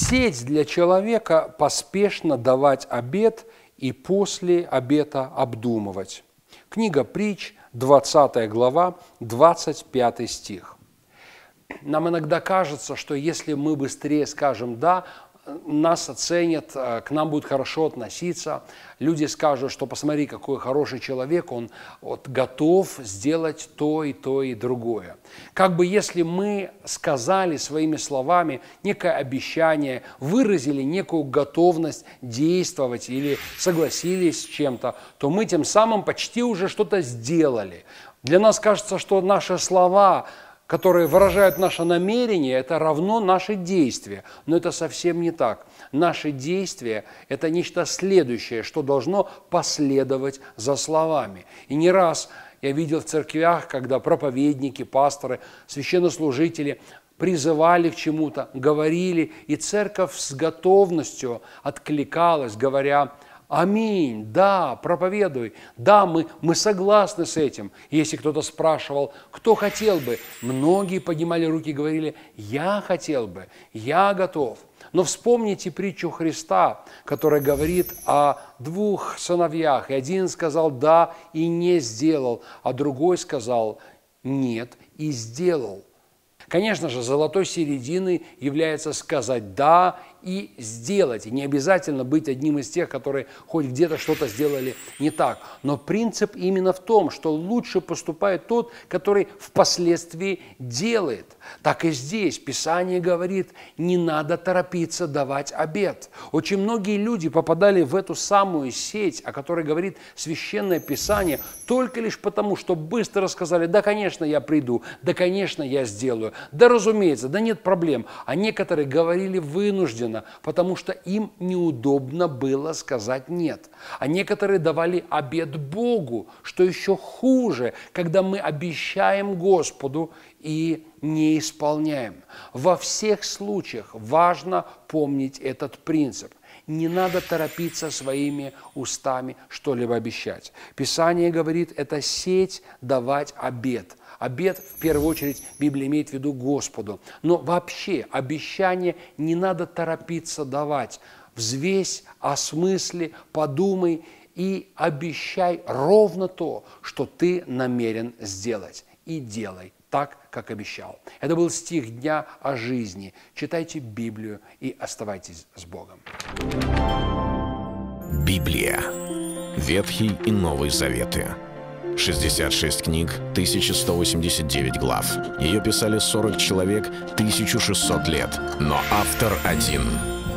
Сеть для человека поспешно давать обед и после обета обдумывать. Книга притч, 20 глава, 25 стих. Нам иногда кажется, что если мы быстрее скажем «да», нас оценят, э, к нам будут хорошо относиться. Люди скажут, что посмотри, какой хороший человек, он вот, готов сделать то и то и другое. Как бы если мы сказали своими словами некое обещание, выразили некую готовность действовать или согласились с чем-то, то мы тем самым почти уже что-то сделали. Для нас кажется, что наши слова которые выражают наше намерение, это равно наши действия. Но это совсем не так. Наши действия – это нечто следующее, что должно последовать за словами. И не раз я видел в церквях, когда проповедники, пасторы, священнослужители призывали к чему-то, говорили, и церковь с готовностью откликалась, говоря – Аминь, да, проповедуй, да, мы, мы согласны с этим. Если кто-то спрашивал, кто хотел бы, многие поднимали руки и говорили, я хотел бы, я готов. Но вспомните притчу Христа, которая говорит о двух сыновьях. И один сказал «да» и не сделал, а другой сказал «нет» и сделал. Конечно же, золотой серединой является сказать «да» и сделать. Не обязательно быть одним из тех, которые хоть где-то что-то сделали не так. Но принцип именно в том, что лучше поступает тот, который впоследствии делает. Так и здесь Писание говорит, не надо торопиться давать обед. Очень многие люди попадали в эту самую сеть, о которой говорит Священное Писание, только лишь потому, что быстро сказали, да, конечно, я приду, да, конечно, я сделаю, да, разумеется, да нет проблем. А некоторые говорили вынужденно, вынужденно, потому что им неудобно было сказать «нет». А некоторые давали обед Богу, что еще хуже, когда мы обещаем Господу и не исполняем. Во всех случаях важно помнить этот принцип. Не надо торопиться своими устами что-либо обещать. Писание говорит, это сеть давать обед – Обед, в первую очередь, Библия имеет в виду Господу. Но вообще обещание не надо торопиться давать. Взвесь, осмысли, подумай и обещай ровно то, что ты намерен сделать. И делай так, как обещал. Это был стих дня о жизни. Читайте Библию и оставайтесь с Богом. Библия. Ветхий и Новый Заветы. 66 книг, 1189 глав. Ее писали 40 человек, 1600 лет. Но автор один —